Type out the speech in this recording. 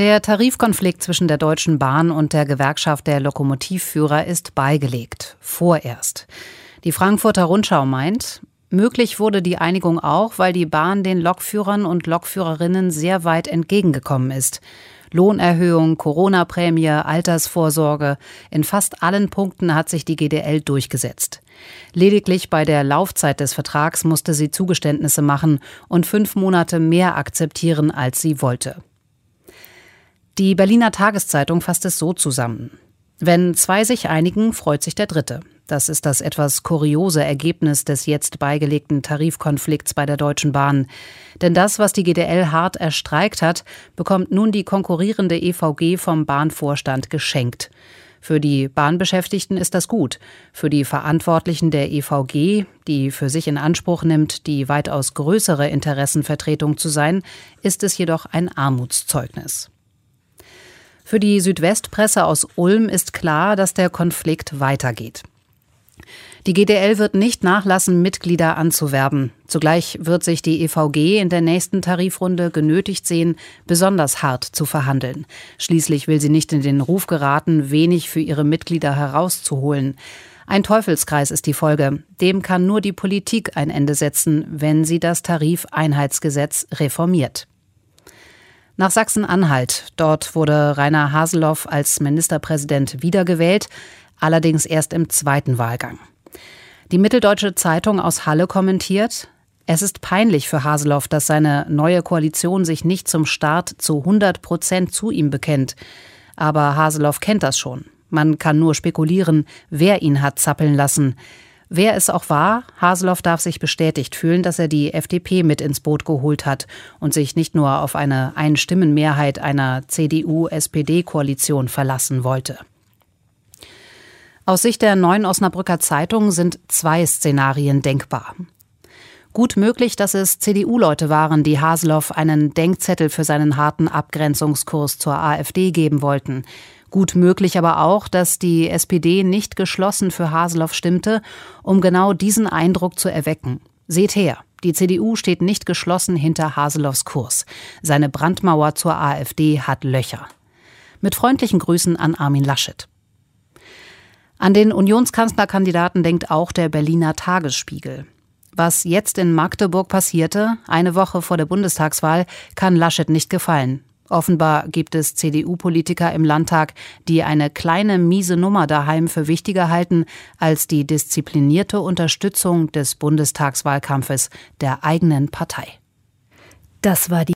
Der Tarifkonflikt zwischen der Deutschen Bahn und der Gewerkschaft der Lokomotivführer ist beigelegt. Vorerst. Die Frankfurter Rundschau meint, möglich wurde die Einigung auch, weil die Bahn den Lokführern und Lokführerinnen sehr weit entgegengekommen ist. Lohnerhöhung, Corona-Prämie, Altersvorsorge. In fast allen Punkten hat sich die GDL durchgesetzt. Lediglich bei der Laufzeit des Vertrags musste sie Zugeständnisse machen und fünf Monate mehr akzeptieren, als sie wollte. Die Berliner Tageszeitung fasst es so zusammen. Wenn zwei sich einigen, freut sich der Dritte. Das ist das etwas kuriose Ergebnis des jetzt beigelegten Tarifkonflikts bei der Deutschen Bahn. Denn das, was die GDL hart erstreikt hat, bekommt nun die konkurrierende EVG vom Bahnvorstand geschenkt. Für die Bahnbeschäftigten ist das gut. Für die Verantwortlichen der EVG, die für sich in Anspruch nimmt, die weitaus größere Interessenvertretung zu sein, ist es jedoch ein Armutszeugnis. Für die Südwestpresse aus Ulm ist klar, dass der Konflikt weitergeht. Die GDL wird nicht nachlassen, Mitglieder anzuwerben. Zugleich wird sich die EVG in der nächsten Tarifrunde genötigt sehen, besonders hart zu verhandeln. Schließlich will sie nicht in den Ruf geraten, wenig für ihre Mitglieder herauszuholen. Ein Teufelskreis ist die Folge. Dem kann nur die Politik ein Ende setzen, wenn sie das Tarifeinheitsgesetz reformiert. Nach Sachsen-Anhalt. Dort wurde Rainer Haseloff als Ministerpräsident wiedergewählt, allerdings erst im zweiten Wahlgang. Die Mitteldeutsche Zeitung aus Halle kommentiert, es ist peinlich für Haseloff, dass seine neue Koalition sich nicht zum Start zu 100 Prozent zu ihm bekennt. Aber Haseloff kennt das schon. Man kann nur spekulieren, wer ihn hat zappeln lassen. Wer es auch war, Haseloff darf sich bestätigt fühlen, dass er die FDP mit ins Boot geholt hat und sich nicht nur auf eine Einstimmenmehrheit einer CDU-SPD-Koalition verlassen wollte. Aus Sicht der neuen Osnabrücker Zeitung sind zwei Szenarien denkbar. Gut möglich, dass es CDU-Leute waren, die Haseloff einen Denkzettel für seinen harten Abgrenzungskurs zur AfD geben wollten. Gut möglich aber auch, dass die SPD nicht geschlossen für Haseloff stimmte, um genau diesen Eindruck zu erwecken. Seht her, die CDU steht nicht geschlossen hinter Haseloffs Kurs. Seine Brandmauer zur AfD hat Löcher. Mit freundlichen Grüßen an Armin Laschet. An den Unionskanzlerkandidaten denkt auch der Berliner Tagesspiegel. Was jetzt in Magdeburg passierte, eine Woche vor der Bundestagswahl, kann Laschet nicht gefallen. Offenbar gibt es CDU-Politiker im Landtag, die eine kleine miese Nummer daheim für wichtiger halten als die disziplinierte Unterstützung des Bundestagswahlkampfes der eigenen Partei. Das war die